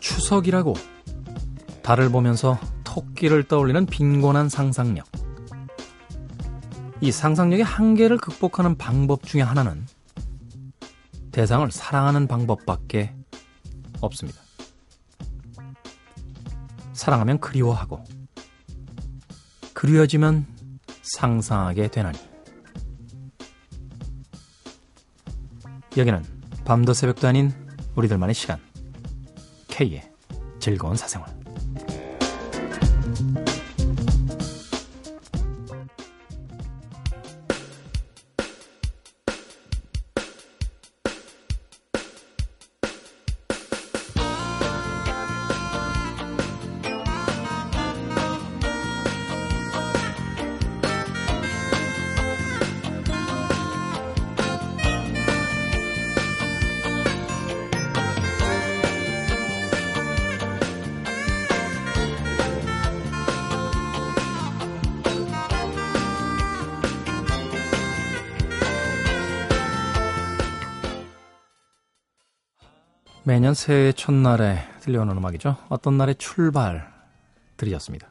추석이라고 달을 보면서 토끼를 떠올리는 빈곤한 상상력. 이 상상력의 한계를 극복하는 방법 중에 하나는 대상을 사랑하는 방법밖에 없습니다. 사랑하면 그리워하고, 그리워지면 상상하게 되나니. 여기는 밤도 새벽도 아닌 우리들만의 시간. K의 즐거운 사생활. 매년 새해 첫날에 들려오는 음악이죠. 어떤 날의 출발 들이었습니다.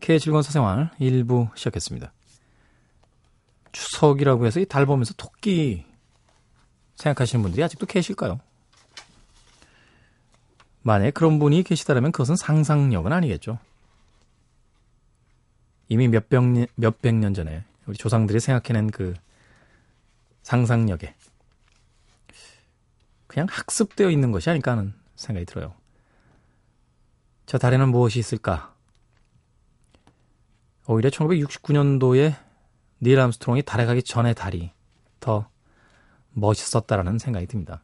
K의 즐거운 사생활 1부 시작했습니다. 추석이라고 해서 이 달 보면서 토끼 생각하시는 분들이 아직도 계실까요? 만약에 그런 분이 계시다면 그것은 상상력은 아니겠죠. 이미 몇백 년, 몇백 년 전에 우리 조상들이 생각해낸 그 상상력에 그냥 학습되어 있는 것이 아닐까 하는 생각이 들어요. 저 달에는 무엇이 있을까? 오히려 1969년도에 닐 암스트롱이 달에 가기 전의 달이 더 멋있었다라는 생각이 듭니다.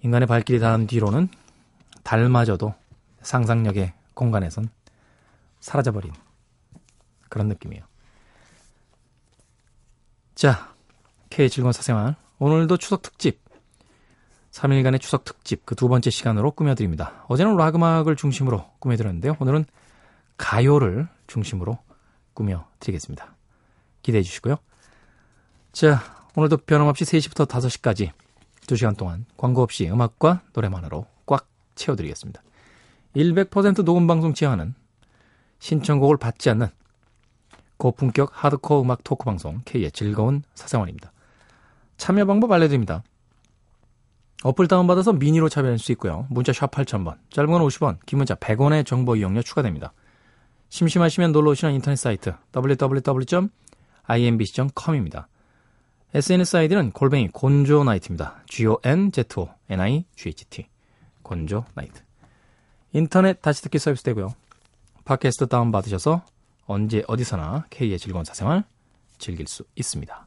인간의 발길이 닿은 뒤로는 달마저도 상상력의 공간에선 사라져버린 그런 느낌이에요. 자, K 즐거운 사생활. 오늘도 추석 특집 3일간의 추석 특집 그 두 번째 시간으로 꾸며드립니다. 어제는 락 음악을 중심으로 꾸며드렸는데요. 오늘은 가요를 중심으로 꾸며드리겠습니다. 기대해 주시고요. 자, 오늘도 변함없이 3시부터 5시까지 2시간 동안 광고 없이 음악과 노래만으로 꽉 채워드리겠습니다. 100% 녹음 방송 제한은 신청곡을 받지 않는 고품격 하드코어 음악 토크 방송 K의 즐거운 사생활입니다. 참여 방법 알려드립니다. 어플 다운받아서 미니로 참여할 수 있고요. 문자 샵 8000번, 짧은 건 50원, 긴 문자 100원의 정보 이용료 추가됩니다. 심심하시면 놀러 오시는 인터넷 사이트 www.imbc.com입니다. SNS 아이디는 골뱅이 곤조나이트입니다. G-O-N-Z-O-N-I-G-H-T 곤조나이트 인터넷 다시 듣기 서비스 되고요. 팟캐스트 다운받으셔서 언제 어디서나 K의 즐거운 사생활 즐길 수 있습니다.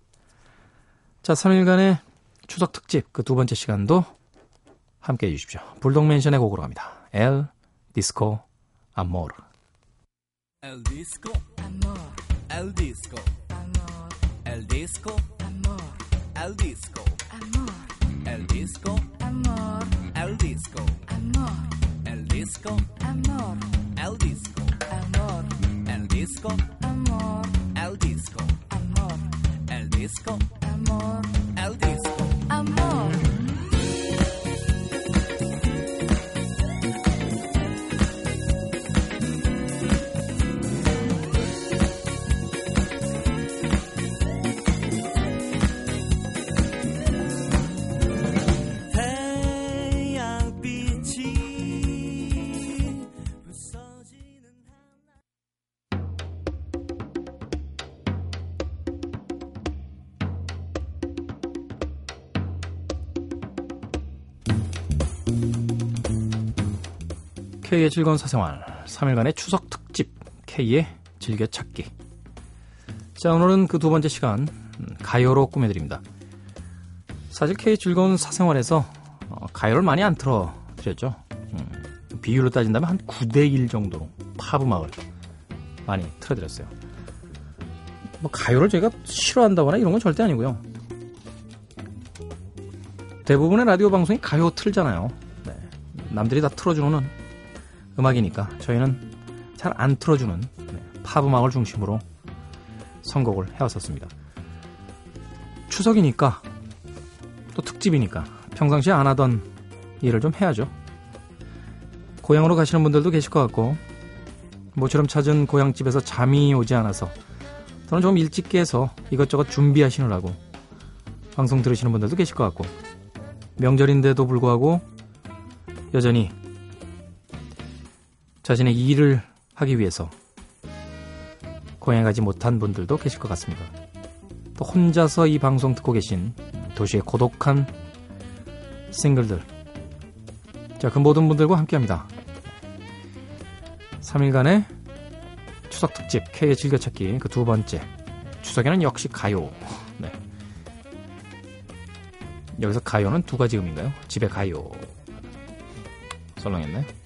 자, 3일간의 추석 특집 그 두 번째 시간도 함께 해주십시오. 불독맨션의 곡으로 갑니다. El Disco Amor. El Disco Amor. El Disco Amor. El Disco Amor. El Disco Amor. El Disco Amor. El Disco Amor. El Disco Amor. El Disco Amor. El Disco Amor. El Disco Amor. El Disco Amor. El Disco K의 즐거운 사생활 3일간의 추석 특집 K의 즐겨찾기. 자 오늘은 그 두 번째 시간 음, 가요로 꾸며드립니다. 사실 K의 즐거운 사생활에서 어, 가요를 많이 안 틀어드렸죠. 음, 비율로 따진다면 한 9대1 정도로 팝음악을 많이 틀어드렸어요. 뭐 가요를 제가 싫어한다거나 이런 건 절대 아니고요. 대부분의 라디오 방송이 가요 틀잖아요. 네, 남들이 다 틀어주는 음악이니까 저희는 잘 안 틀어주는 네, 팝 음악을 중심으로 선곡을 해왔었습니다. 추석이니까 또 특집이니까 평상시에 안 하던 일을 좀 해야죠. 고향으로 가시는 분들도 계실 것 같고 모처럼 찾은 고향집에서 잠이 오지 않아서 저는 좀 일찍 깨서 이것저것 준비하시느라고 방송 들으시는 분들도 계실 것 같고 명절인데도 불구하고 여전히 자신의 일을 하기 위해서 고향에 가지 못한 분들도 계실 것 같습니다. 또 혼자서 이 방송 듣고 계신 도시의 고독한 싱글들. 자, 그 모든 분들과 함께 합니다. 3일간의 추석 특집 K의 즐겨찾기 그 두 번째. 추석에는 역시 가요. 네. 여기서 가요는 두 가지 의미인가요? 집에 가요. 썰렁했네. 네.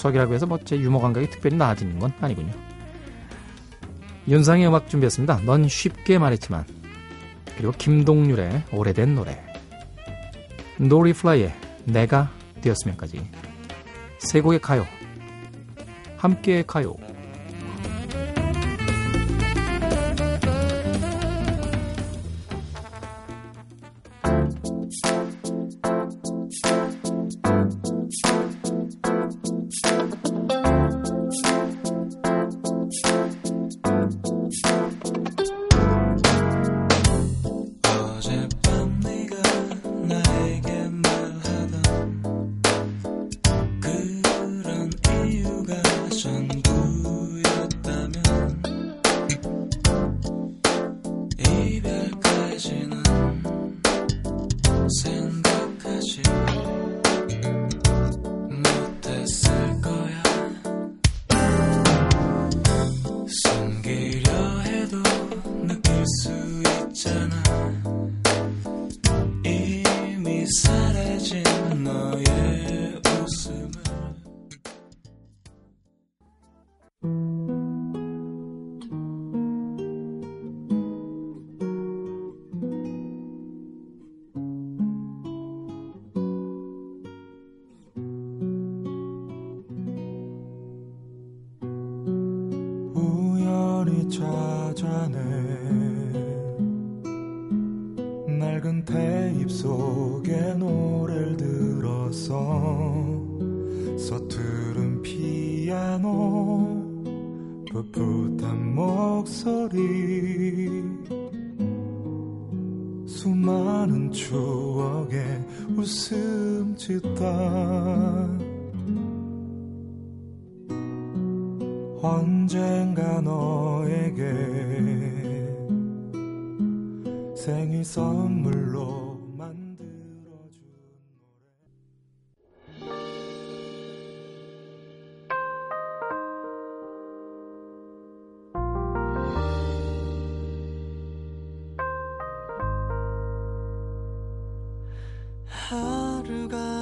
추석이라고 해서 뭐 제 유머 감각이 특별히 나아지는 건 아니군요. 윤상의 음악 준비했습니다. 넌 쉽게 말했지만 그리고 김동률의 오래된 노래 노리플라이의 내가 되었으면까지 세 곡의 가요 함께 가요 하루가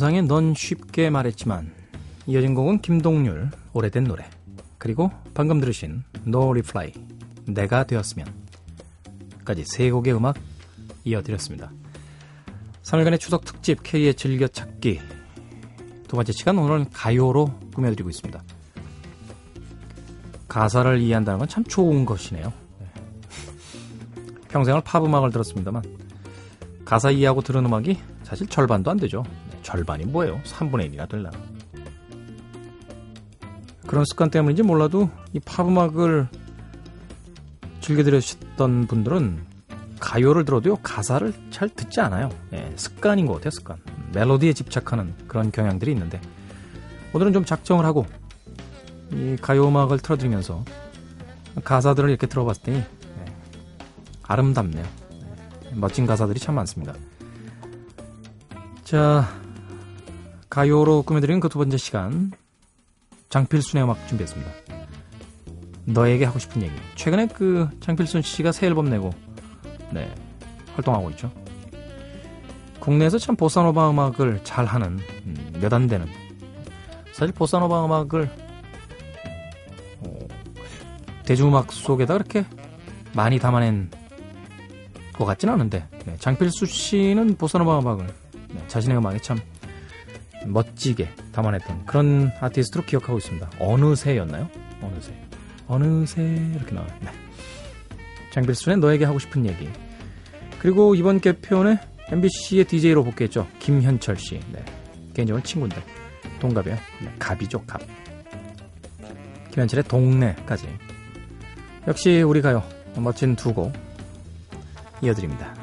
윤상의 넌 쉽게 말했지만 이어진 곡은 김동률 오래된 노래 그리고 방금 들으신 No Reply 내가 되었으면 까지 세 곡의 음악 이어드렸습니다. 3일간의 추석 특집 K의 즐겨찾기 두 번째 시간 오늘은 가요로 꾸며드리고 있습니다. 가사를 이해한다는 건 참 좋은 것이네요. 네. 평생을 팝 음악을 들었습니다만 가사 이해하고 들은 음악이 사실 절반도 안 되죠. 네, 절반이 뭐예요? 3분의 1이나 될라. 그런 습관 때문인지 몰라도 이 팝 음악을 즐겨 들으셨던 분들은 가요를 들어도요 가사를 잘 듣지 않아요. 예, 습관인 것 같아요, 습관. 멜로디에 집착하는 그런 경향들이 있는데 오늘은 좀 작정을 하고 이 가요 음악을 틀어드리면서 가사들을 이렇게 들어봤을 때니 예, 아름답네요. 예, 멋진 가사들이 참 많습니다. 자, 가요로 꾸며드리는 그 두 번째 시간 장필순의 음악 준비했습니다. 너에게 하고 싶은 얘기. 최근에 그 장필순 씨가 새 앨범 내고 네, 활동하고 있죠. 국내에서 참 보사노바 음악을 잘 하는 음, 몇안 되는 사실 보사노바 음악을 어, 대중음악 속에다 그렇게 많이 담아낸 것 같지는 않은데 네, 장필수 씨는 보사노바 음악을 네, 자신의 음악에 참 멋지게 담아냈던 그런 아티스트로 기억하고 있습니다. 어느새였나요? 어느새. 어느새 이렇게 나와요. 네. 장필순의 너에게 하고 싶은 얘기. 그리고 이번 개편에 MBC의 DJ로 복귀했죠. 김현철 씨. 네. 개인적으로 친구인데. 동갑이에요. 네. 갑이죠, 갑. 김현철의 동네까지. 역시 우리 가요. 멋진 두 곡 이어드립니다.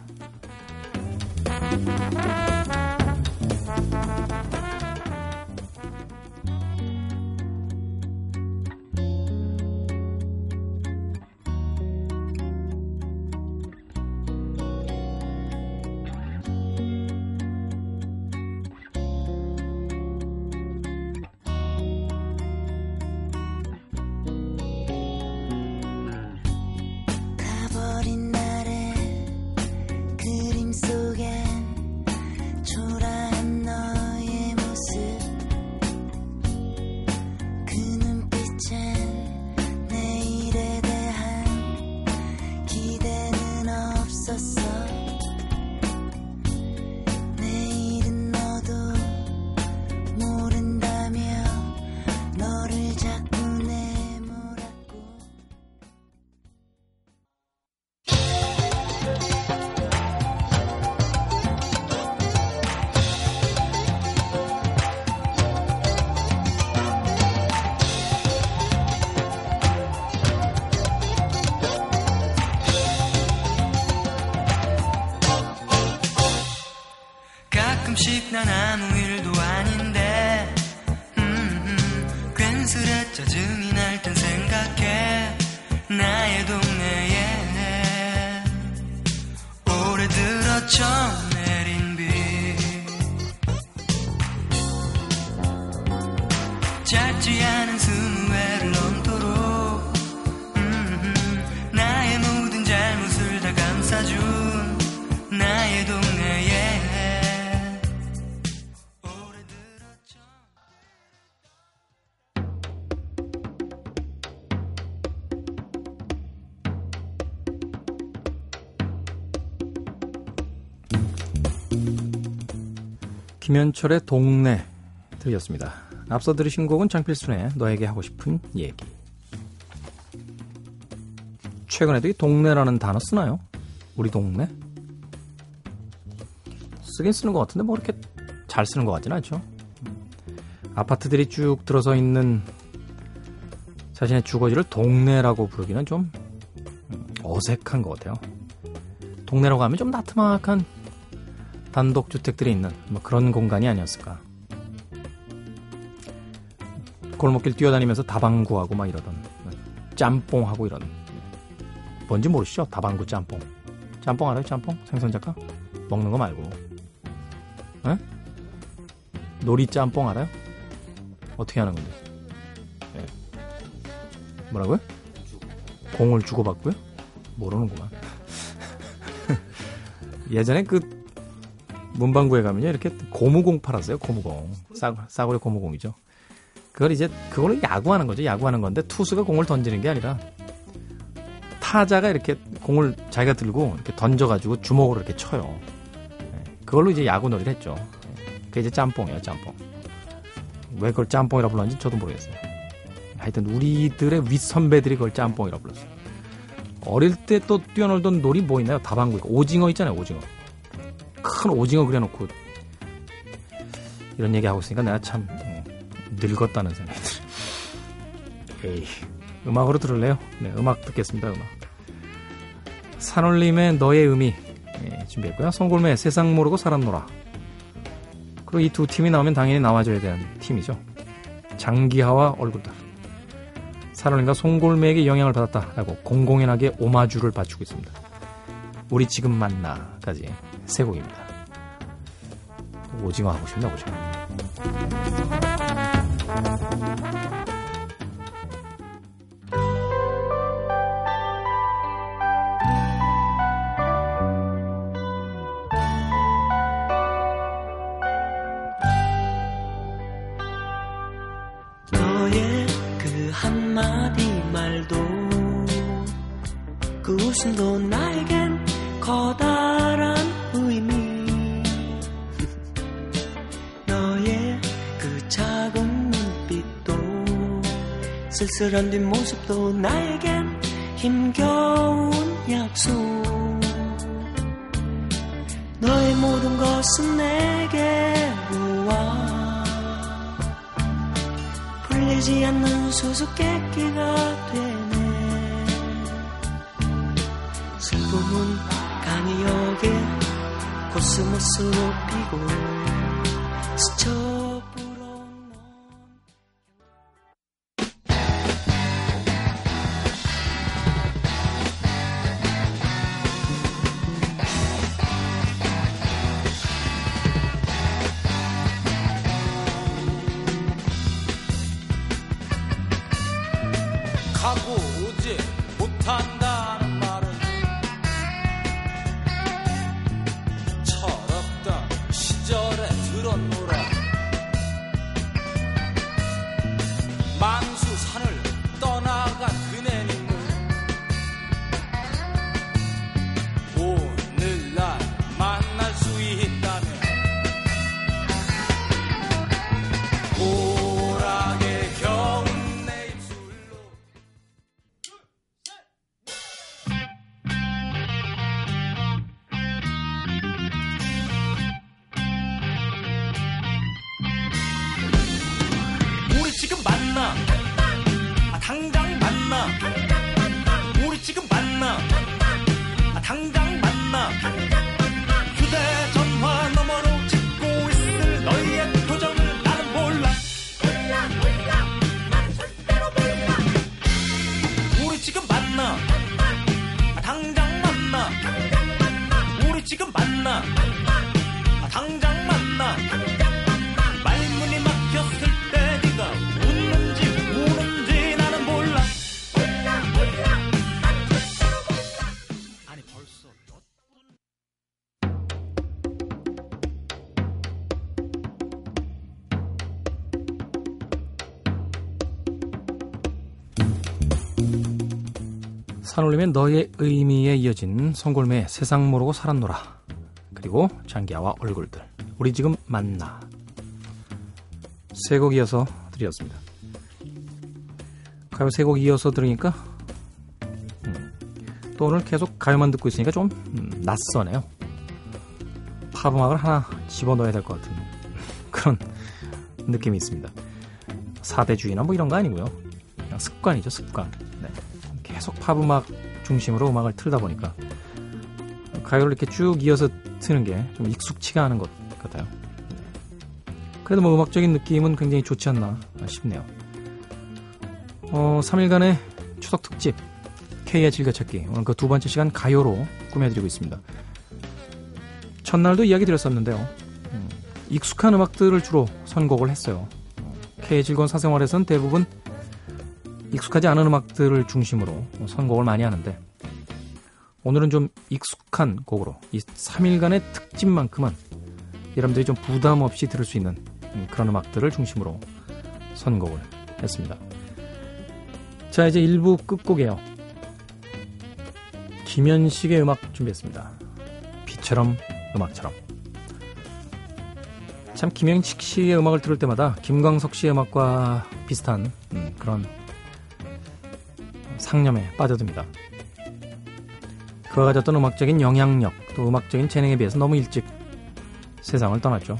김현철의 동네 들렸습니다. 앞서 들으신 곡은 장필순의 너에게 하고 싶은 얘기. 최근에도 이 동네라는 단어 쓰나요? 우리 동네? 쓰긴 쓰는 것 같은데 뭐 그렇게 잘 쓰는 것 같지는 않죠. 아파트들이 쭉 들어서 있는 자신의 주거지를 동네라고 부르기는 좀 어색한 것 같아요. 동네라고 하면 좀 나트막한 단독 주택들이 있는 뭐 그런 공간이 아니었을까. 골목길 뛰어다니면서 다방구하고 막 이러던 짬뽕하고 이런 뭔지 모르시죠? 다방구 짬뽕. 짬뽕 알아요? 짬뽕? 생선 작가? 먹는 거 말고. 에? 놀이 짬뽕 알아요? 어떻게 하는 건데? 예. 뭐라고요? 공을 주고받고요? 모르는구만. 예전에 그 문방구에 가면요 이렇게 고무공 팔았어요 고무공. 싸, 싸구려 고무공이죠. 그걸 이제 그걸로 야구하는 거죠 야구하는 건데 투수가 공을 던지는 게 아니라 타자가 이렇게 공을 자기가 들고 이렇게 던져가지고 주먹으로 이렇게 쳐요. 예, 그걸로 이제 야구 놀이를 했죠. 예, 그게 이제 짬뽕이에요 짬뽕. 왜 그걸 짬뽕이라 불렀는지 저도 모르겠어요. 하여튼 우리들의 윗선배들이 그걸 짬뽕이라 불렀어요. 어릴 때 또 뛰어놀던 놀이 뭐 있나요? 다방구 오징어 있잖아요 오징어 큰 오징어 그려놓고 이런 얘기하고 있으니까 내가 참 음, 늙었다는 생각이 들어요. 에이, 음악으로 들을래요? 네, 음악 듣겠습니다, 음악. 산울림의 너의 의미 예, 준비했고요. 송골매 세상 모르고 살았노라. 그리고 이 두 팀이 나오면 당연히 나와줘야 되는 팀이죠. 장기하와 얼굴들. 산울림과 송골매에게 영향을 받았다라고 공공연하게 오마주를 바치고 있습니다. 우리 지금 만나까지 세 곡입니다. 오징어 하고 싶나 오징 쓸쓸한 뒷모습도 나에겐 힘겨운 약속. 너의 모든 것은 내게로 와 풀리지 않는 수수께끼가 되네. 슬픔은 간이역에 코스모스로 피고 산울림의 너의 의미에 이어진 송골매의 세상 모르고 살았노라. 그리고 장기하와 얼굴들. 우리 지금 만나. 세 곡 이어서 드렸습니다. 가요 세 곡 이어서 들으니까 음, 또 오늘 계속 가요만 듣고 있으니까 좀 음, 낯서네요. 팝 음악을 하나 집어넣어야 될 것 같은 그런 느낌이 있습니다. 사대주의나 뭐 이런 거 아니고요. 그냥 습관이죠, 습관. 네. 계속 팝 음악 중심으로 음악을 틀다 보니까 가요를 이렇게 쭉 이어서 트는 게 좀 익숙치가 않은 것 같아요. 네. 그래도 뭐 음악적인 느낌은 굉장히 좋지 않나 싶네요. 어, 3일간의 추석 특집 K의 즐겨찾기 오늘 그 두 번째 시간 가요로 꾸며드리고 있습니다. 첫날도 이야기 드렸었는데요. 음, 익숙한 음악들을 주로 선곡을 했어요. K의 즐거운 사생활에선 대부분 익숙하지 않은 음악들을 중심으로 선곡을 많이 하는데 오늘은 좀 익숙한 곡으로 이 3일간의 특집만큼은 여러분들이 좀 부담 없이 들을 수 있는 음, 그런 음악들을 중심으로 선곡을 했습니다. 자 이제 1부 끝곡이에요. 김현식의 음악 준비했습니다. 비처럼 음악처럼 참 김현식 씨의 음악을 들을 때마다 김광석 씨의 음악과 비슷한 음, 그런 상념에 빠져듭니다. 그가 가졌던 음악적인 영향력 또 음악적인 재능에 비해서 너무 일찍 세상을 떠났죠.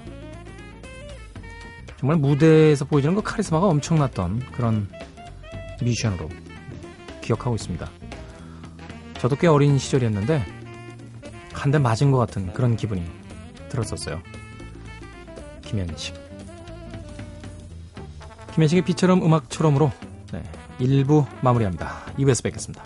정말 무대에서 보여주는 그 카리스마가 엄청났던 그런 뮤지션으로 기억하고 있습니다. 저도 꽤 어린 시절이었는데 한 대 맞은 것 같은 그런 기분이 들었었어요. 김현식. 김현식의 비처럼 음악처럼으로 네, 1부 마무리합니다. 2부에서 뵙겠습니다.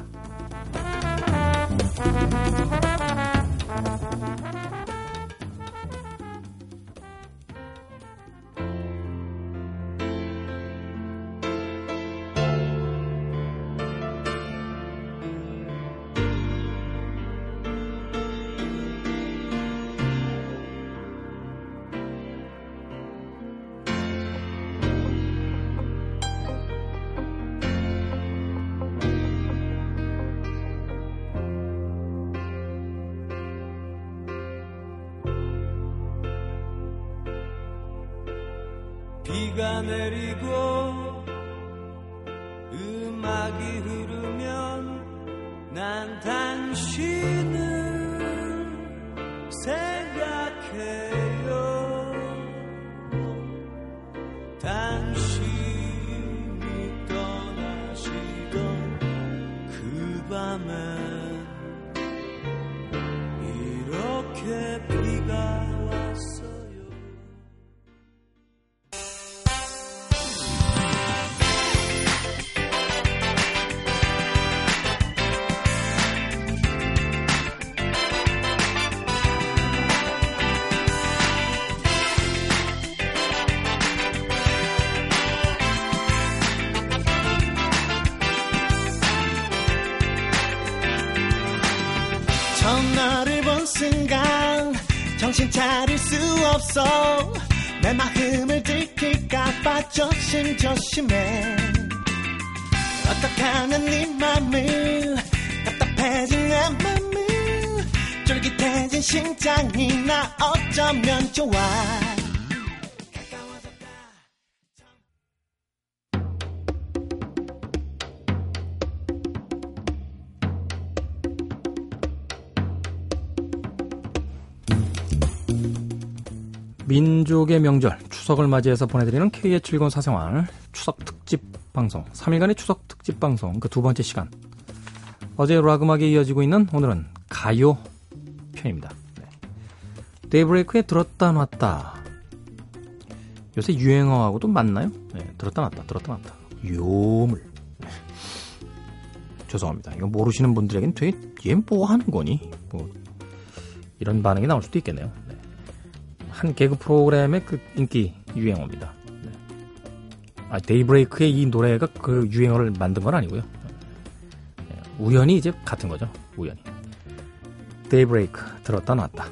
조심조심해 어떻게 하면 네 맘을 답답해진 내 맘을 쫄깃해진 심장이 나 어쩌면 좋아 민족의 명절 추석을 맞이해서 보내드리는 K의 즐거운 사생활 추석 특집 방송 3일간의 추석 특집 방송 그 두 번째 시간 어제 락 음악에 이어지고 있는 오늘은 가요 편입니다. 네. 데이브레이크에 들었다 놨다 요새 유행어하고도 맞나요? 네, 들었다 놨다 들었다 놨다 요물 네. 죄송합니다. 이거 모르시는 분들에겐 되게 얘 뭐 하는 거니? 뭐 이런 반응이 나올 수도 있겠네요. 네. 한 개그 프로그램의 그 인기 유행어입니다. 네. 아, 데이브레이크의 이 노래가 그 유행어를 만든 건 아니고요. 네, 우연히 이제 같은 거죠. 우연히. 데이브레이크 들었다 놨다.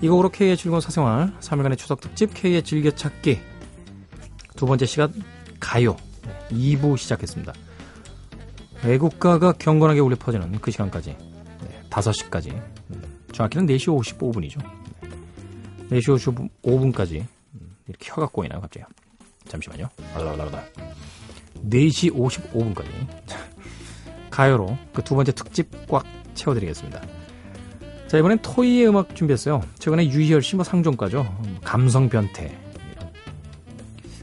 이 곡으로 K의 즐거운 사생활 3일간의 추석 특집 K의 즐겨찾기 두 번째 시간 가요 네, 2부 시작했습니다. 외국가가 경건하게 울려 퍼지는 그 시간까지 네, 5시까지 음, 정확히는 4시 55분이죠. 4시 55분까지. 이렇게 혀가 꼬이나요 갑자기. 잠시만요. 알라라라 4시 55분까지. 가요로 그 두 번째 특집 꽉 채워드리겠습니다. 자 이번엔 토이의 음악 준비했어요. 최근에 유희열 씨 뭐 상종가죠. 감성 변태.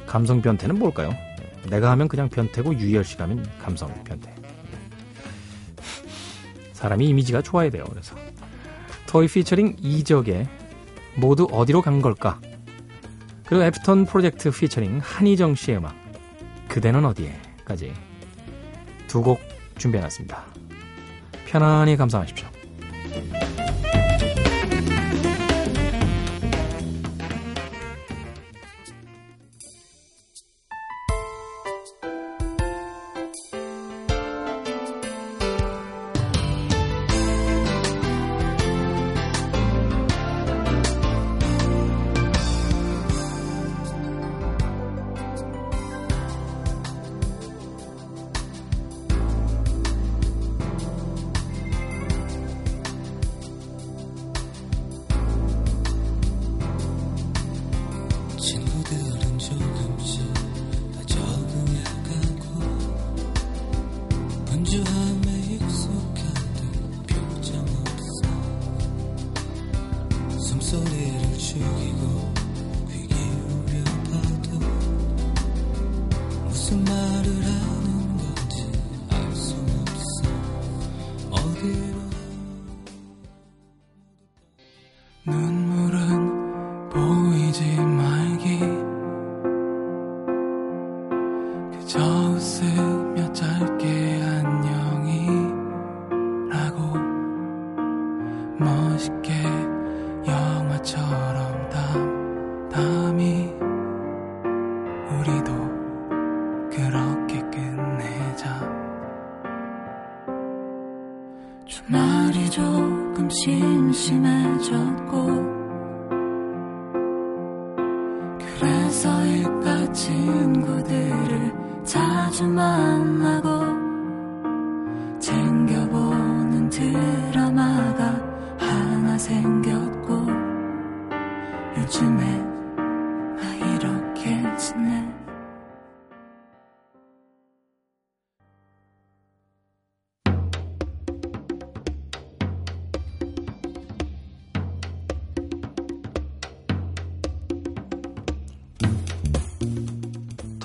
감성 변태는 뭘까요? 내가 하면 그냥 변태고 유희열 씨가 하면 감성 변태. 사람이 이미지가 좋아야 돼요 그래서. 토이 피처링 이적의 모두 어디로 간 걸까? 그리고 애프턴 프로젝트 피처링 한희정 씨의 음악 그대는 어디에?까지 두 곡 준비해놨습니다. 편안히 감상하십시오.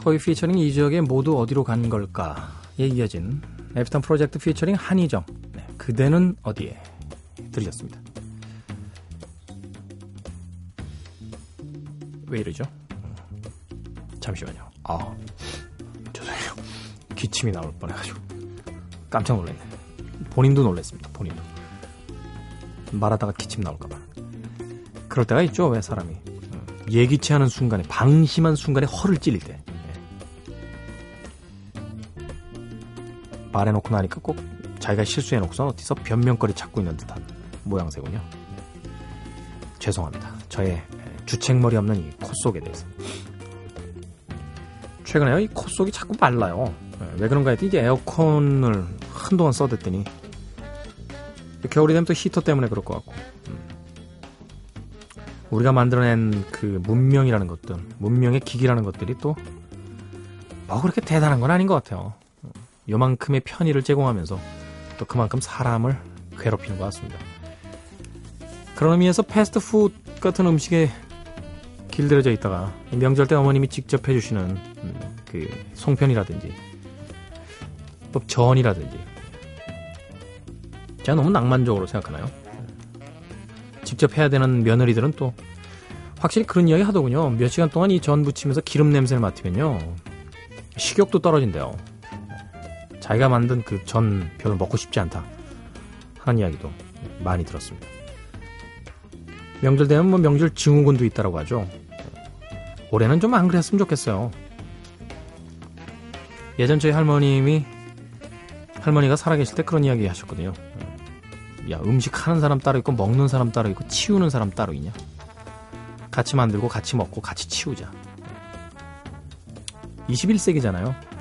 토이 피처링 이적의 모두 어디로 간 걸까에 이어진 애프턴 프로젝트 피처링 한희정 네, 그대는 어디에 들으셨습니다. 왜 이러죠? 잠시만요. 아 죄송해요. 기침이 나올 뻔해가지고 깜짝 놀랐네. 본인도 놀랐습니다. 본인도 말하다가 기침 나올까봐. 그럴 때가 있죠. 왜 사람이 음, 예기치 않은 순간에 방심한 순간에 허를 찔릴 때 말해놓고 나니까 꼭 자기가 실수해놓고선 어디서 변명거리 찾고 있는 듯한 모양새군요. 죄송합니다. 저의 주책머리 없는 이 콧속에 대해서. 최근에 이 콧속이 자꾸 말라요. 왜 그런가 했더니 이제 에어컨을 한동안 써댔더니 겨울이 되면 또 히터 때문에 그럴 것 같고 음. 우리가 만들어낸 그 문명이라는 것들 문명의 기기라는 것들이 또 뭐 그렇게 대단한 건 아닌 것 같아요. 요만큼의 편의를 제공하면서 또 그만큼 사람을 괴롭히는 것 같습니다. 그런 의미에서 패스트푸드 같은 음식에 길들여져 있다가 명절 때 어머님이 직접 해주시는 음, 그 송편이라든지 또 전이라든지 제가 너무 낭만적으로 생각하나요? 직접 해야 되는 며느리들은 또 확실히 그런 이야기 하더군요. 몇 시간 동안 이 전 부치면서 기름 냄새를 맡으면요 식욕도 떨어진대요. 자기가 만든 그전 별로 먹고 싶지 않다 하는 이야기도 많이 들었습니다. 명절 되면 뭐 명절 증후군도 있다라고 하죠. 올해는 좀 안 그랬으면 좋겠어요. 예전 저희 할머님이 할머니가 살아계실 때 그런 이야기 하셨거든요. 야 음식 하는 사람 따로 있고 먹는 사람 따로 있고 치우는 사람 따로 있냐? 같이 만들고 같이 먹고 같이 치우자. 21세기잖아요.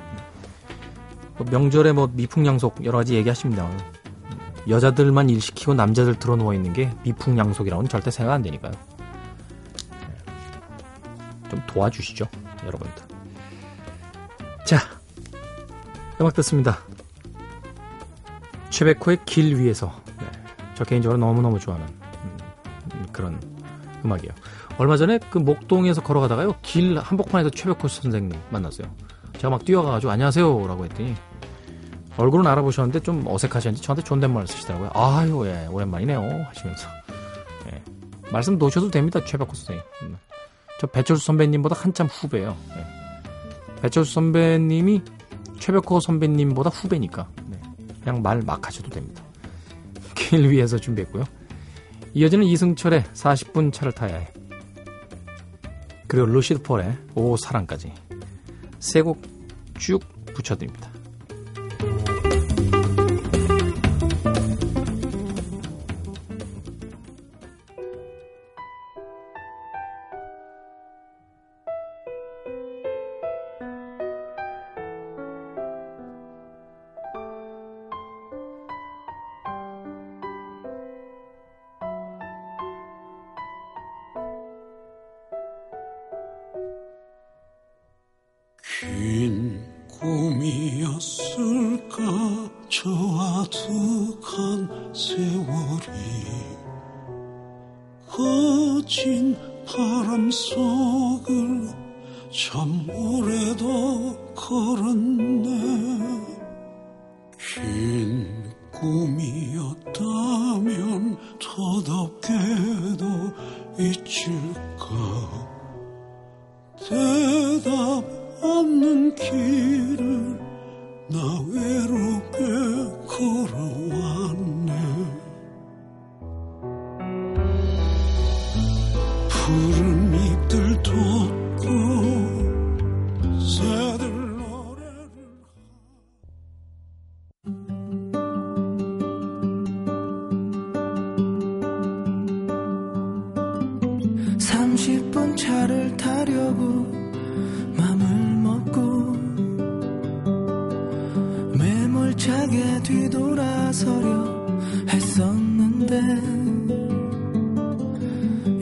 뭐 명절에 뭐 미풍양속 여러 가지 얘기하십니다. 여자들만 일 시키고 남자들 들어 누워 있는 게 미풍양속이라고는 절대 생각 안 되니까요. 좀 도와주시죠, 여러분들. 자, 음악 듣습니다. 최백호의 길 위에서 네, 저 개인적으로 너무너무 좋아하는 음, 그런 음악이에요. 얼마 전에 그 목동에서 걸어가다가요 길 한복판에서 최백호 선생님 만났어요. 제가 막 뛰어가가지고 안녕하세요라고 했더니 얼굴은 알아보셨는데 좀 어색하셨는지 저한테 존댓말을 쓰시더라고요. 아유 예 오랜만이네요 하시면서 예, 말씀 놓으셔도 됩니다 최백호 선생님. 음. 저 배철수 선배님보다 한참 후배예요. 예. 배철수 선배님이 최백호 선배님보다 후배니까 네, 그냥 말 막 하셔도 됩니다. 길 위에서 준비했고요. 이어지는 이승철의 40분 차를 타야 해. 그리고 루시드 폴의 오 사랑까지 세 곡 쭉 붙여드립니다. 꿈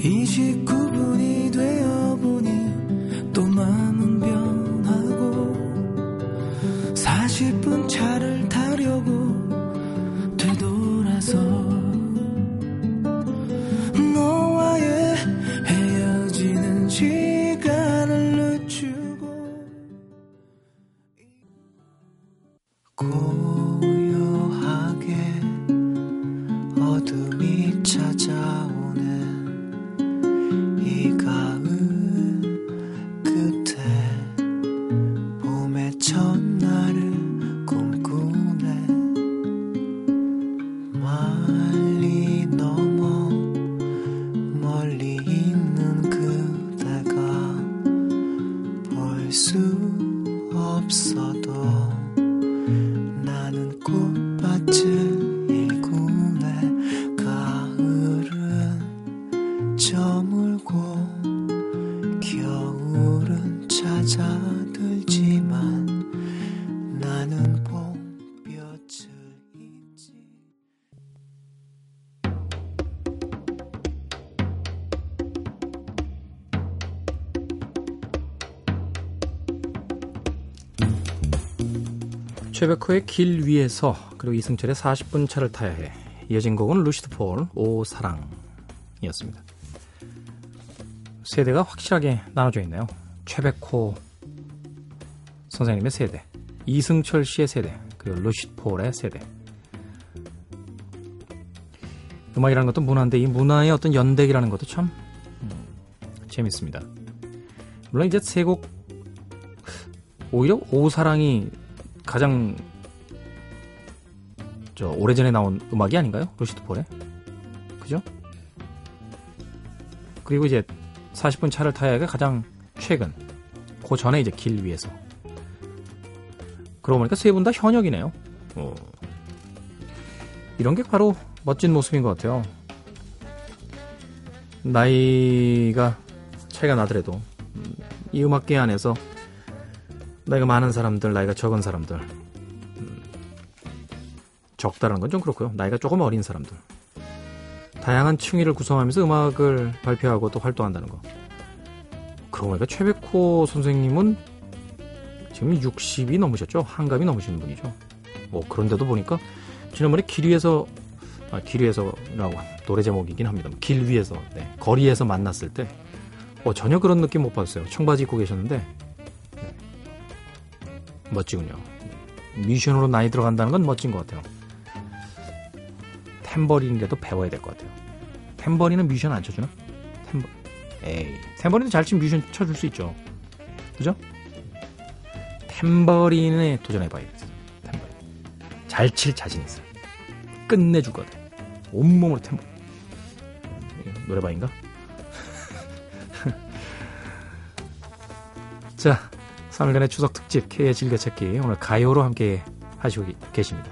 29분 최백호의 길 위에서 그리고 이승철의 40분 차를 타야 해 이어진 곡은 루시드 폴 오사랑이었습니다. 세대가 확실하게 나눠져 있네요. 최백호 선생님의 세대, 이승철 씨의 세대, 그리고 루시드 폴의 세대. 음악이라는 것도 문화인데 이 문화의 어떤 연대기라는 것도 참 음, 재밌습니다. 물론 이제 세 곡 오히려 오사랑이 가장 저 오래전에 나온 음악이 아닌가요? 루시드 폴의 그죠? 그리고 이제 40분 차를 타야가 가장 최근 그 전에 이제 길 위에서 그러고 보니까 세 분 다 현역이네요 어. 이런 게 바로 멋진 모습인 것 같아요 나이가 차이가 나더라도 음, 이 음악계 안에서 나이가 많은 사람들, 나이가 적은 사람들. 음, 적다라는 건 좀 그렇고요. 나이가 조금 어린 사람들. 다양한 층위를 구성하면서 음악을 발표하고 또 활동한다는 거. 그러고 보니까 최백호 선생님은 지금 60이 넘으셨죠? 한갑이 넘으신 분이죠. 어, 그런데도 보니까 지난번에 길 위에서 아, 길 위에서라고 노래 제목이긴 합니다. 길 위에서 네, 거리에서 만났을 때 어, 전혀 그런 느낌 못 받았어요. 청바지 입고 계셨는데 멋지군요. 뮤지션으로 나이 들어간다는 건 멋진 것 같아요. 탬버린이라도 배워야 될 것 같아요. 탬버린은 뮤지션 안 쳐주나? 탬버 에이, 탬버린도 잘 치면 뮤지션 쳐줄 수 있죠. 그죠? 탬버린에 도전해봐야겠어요. 탬버린. 잘 칠 자신 것 같아요. 온몸으로 탬버린. 노래방인가? 자, 3일간의 추석 특집 K의 즐겨찾기 오늘 가요로 함께 하시고 계십니다.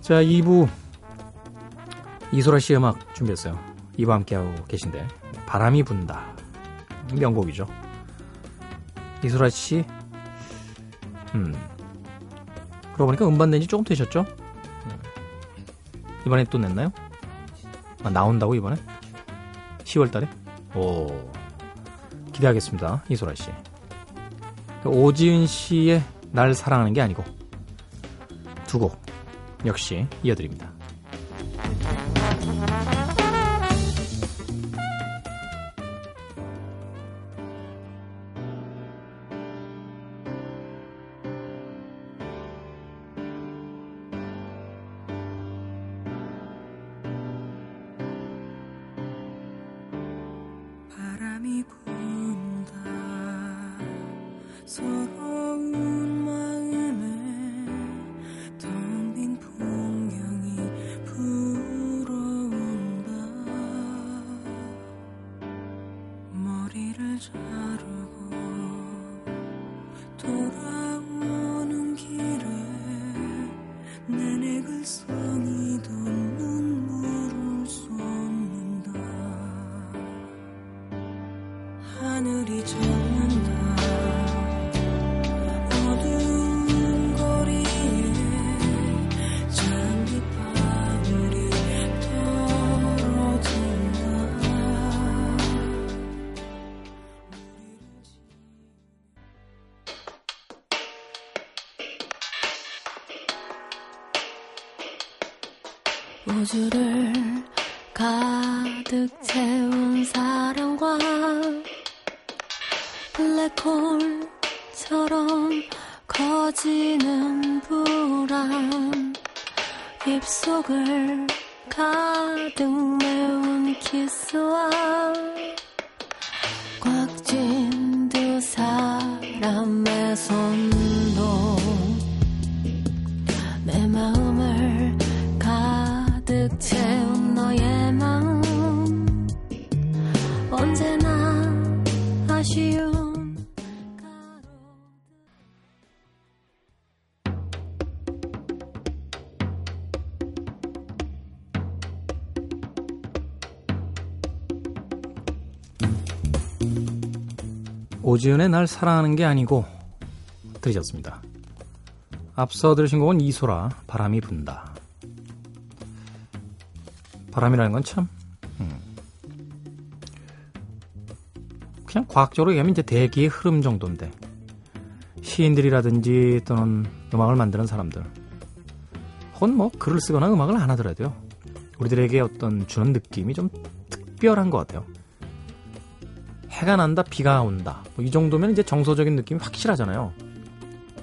자 2부 이소라 씨 음악 준비했어요. 2부 함께하고 계신데 바람이 분다 명곡이죠. 이소라 씨 음. 그러고 보니까 음반 낸 지 조금 되셨죠? 이번에 또 냈나요? 아, 나온다고 이번에? 10월 달에? 오 기대하겠습니다. 이소라 씨. 오지은 씨의 날 사랑하는 게 아니고 두 곡 역시 이어드립니다. 서러 우주를 가득 채운 사랑과 블랙홀처럼 커지는 불안 입속을 가득 메운 키스와 꽉 쥔 두 사람의 손 오지은의 날 사랑하는 게 아니고 들으셨습니다. 앞서 들으신 곡은 이소라 바람이 분다. 바람이라는 건 참, 음, 그냥 과학적으로 얘기하면 이제 대기의 흐름 정도인데, 시인들이라든지 또는 음악을 만드는 사람들, 혹은 뭐 글을 쓰거나 음악을 안 하더라도요, 우리들에게 어떤 주는 느낌이 좀 특별한 것 같아요. 해가 난다, 비가 온다. 뭐 이 정도면 이제 정서적인 느낌이 확실하잖아요.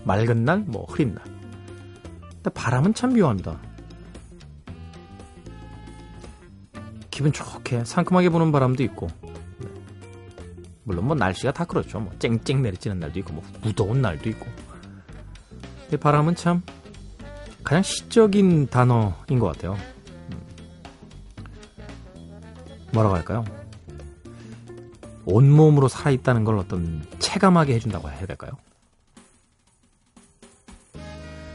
맑은 날, 뭐 흐린 날. 근데 바람은 참 묘합니다. 기분 좋게 상큼하게 부는 바람도 있고 네. 물론 뭐 날씨가 다 그렇죠. 뭐 쨍쨍 내리치는 날도 있고 뭐 무더운 날도 있고. 근데 바람은 참 가장 시적인 단어인 것 같아요. 음. 뭐라고 할까요? 온몸으로 살아있다는 걸 어떤 체감하게 해준다고 해야 될까요?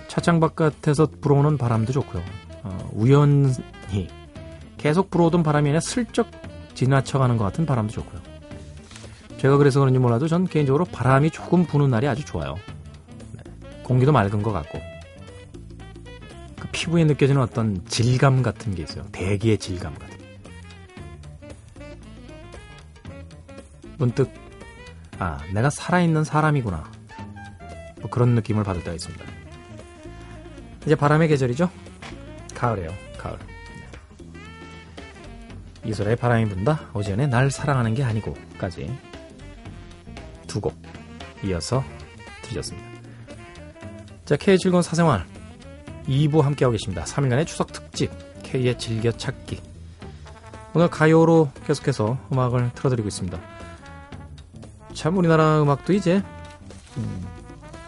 차창 바깥에서 불어오는 바람도 좋고요. 어, 우연히 계속 불어오던 바람이 아니라 슬쩍 지나쳐가는 것 같은 바람도 좋고요. 제가 그래서 그런지 몰라도 전 개인적으로 바람이 조금 부는 날이 아주 좋아요. 네, 공기도 맑은 것 같고 그 피부에 느껴지는 어떤 질감 같은 게 있어요. 대기의 질감 같은 문득 아 내가 살아있는 사람이구나 뭐 그런 느낌을 받을 때가 있습니다. 이제 바람의 계절이죠. 가을이에요. 가을. 이소라의 바람이 분다. 오지연의 날 사랑하는 게 아니고까지 두 곡 이어서 들으셨습니다. 자, K의 즐거운 사생활 2부 함께하고 계십니다. 3일간의 추석 특집 K의 즐겨찾기 오늘 가요로 계속해서 음악을 틀어드리고 있습니다. 참 우리나라 음악도 이제 음,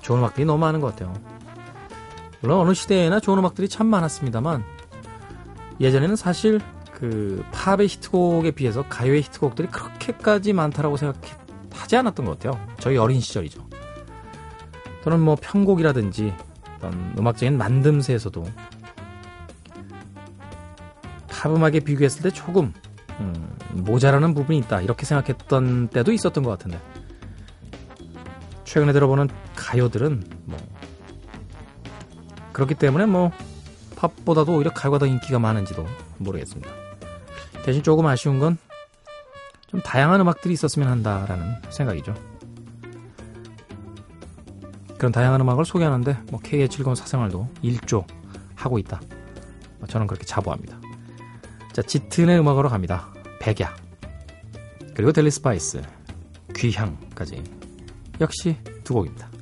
좋은 음악들이 너무 많은 것 같아요. 물론 어느 시대에나 좋은 음악들이 참 많았습니다만 예전에는 사실 그 팝의 히트곡에 비해서 가요의 히트곡들이 그렇게까지 많다라고 생각하지 않았던 것 같아요. 저희 어린 시절이죠. 또는 뭐 편곡이라든지 어떤 음악적인 만듦새에서도 팝 음악에 비교했을 때 조금 음, 모자라는 부분이 있다 이렇게 생각했던 때도 있었던 것 같은데 최근에 들어보는 가요들은 뭐 그렇기 때문에 뭐 팝보다도 오히려 가요가 더 인기가 많은지도 모르겠습니다. 대신 조금 아쉬운 건 좀 다양한 음악들이 있었으면 한다라는 생각이죠. 그런 다양한 음악을 소개하는데 뭐 K의 즐거운 사생활도 일조 하고 있다. 뭐 저는 그렇게 자부합니다. 자, 짙은의 음악으로 갑니다. 백야. 그리고 델리 스파이스, 귀향까지. 역시 두 곡입니다.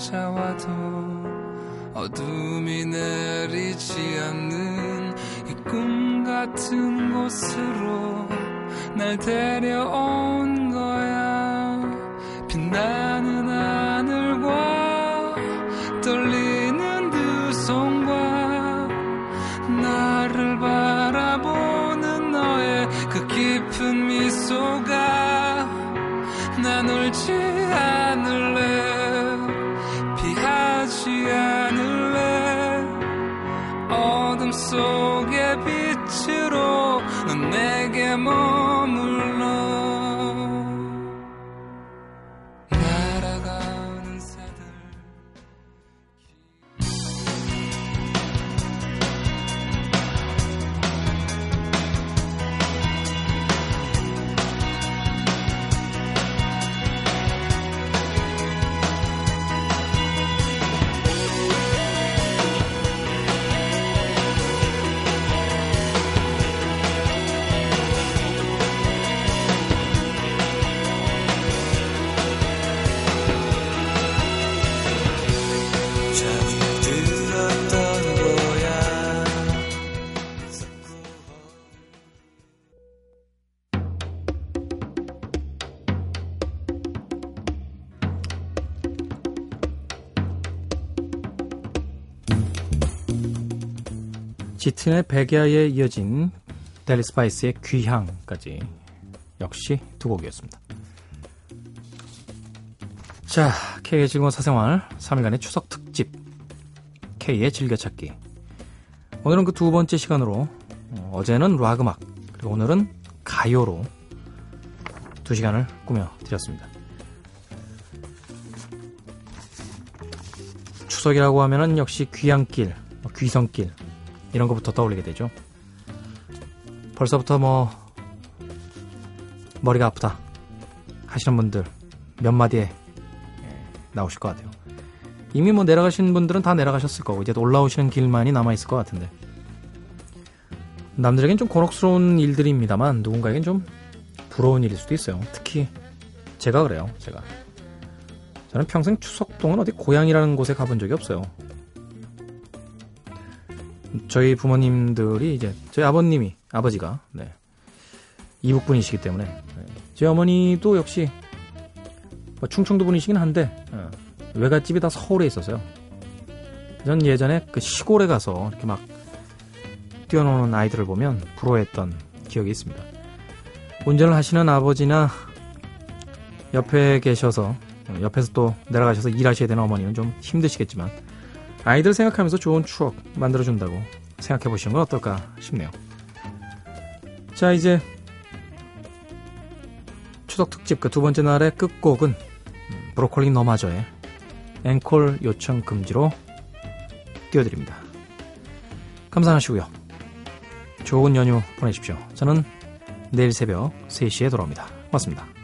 찾아와도 어둠이 내리지 않는 이 꿈 같은 곳으로 날 데려온 짙은의 백야에 이어진 델리 스파이스의 귀향까지 역시 두 곡이었습니다. 자, K의 즐거운 사생활 3일간의 추석 특집 K의 즐겨찾기 오늘은 그 두 번째 시간으로 어, 어제는 락 음악 그리고 오늘은 가요로 두 시간을 꾸며 드렸습니다. 추석이라고 하면은 역시 귀향길, 뭐 귀성길 이런 것부터 떠올리게 되죠. 벌써부터 뭐 머리가 아프다 하시는 분들 몇 마디에 예, 나오실 것 같아요. 이미 뭐 내려가신 분들은 다 내려가셨을 거고 이제 올라오시는 길만이 남아 있을 것 같은데 남들에겐 좀 곤혹스러운 일들입니다만 누군가에겐 좀 부러운 일일 수도 있어요. 특히 제가 그래요. 제가 저는 평생 추석 동안 어디 고향이라는 곳에 가본 적이 없어요. 저희 부모님들이 이제 저희 아버님이 아버지가 네, 이북 분이시기 때문에 네, 저희 어머니도 역시 뭐 충청도 분이시긴 한데 어, 외갓집이 다 서울에 있어서요. 전 예전에 그 시골에 가서 이렇게 막 뛰어노는 아이들을 보면 부러워했던 기억이 있습니다. 운전을 하시는 아버지나 옆에 계셔서 어, 옆에서 또 내려가셔서 일하셔야 되는 어머니는 좀 힘드시겠지만 아이들 생각하면서 좋은 추억 만들어준다고 생각해 보시는 건 어떨까 싶네요. 자, 이제 추석 특집 그 두 번째 날의 끝곡은 음, 브로콜리 너마저의 앵콜 요청 금지로 띄워드립니다. 감사하시고요. 좋은 연휴 보내십시오. 저는 내일 새벽 3시에 돌아옵니다. 고맙습니다.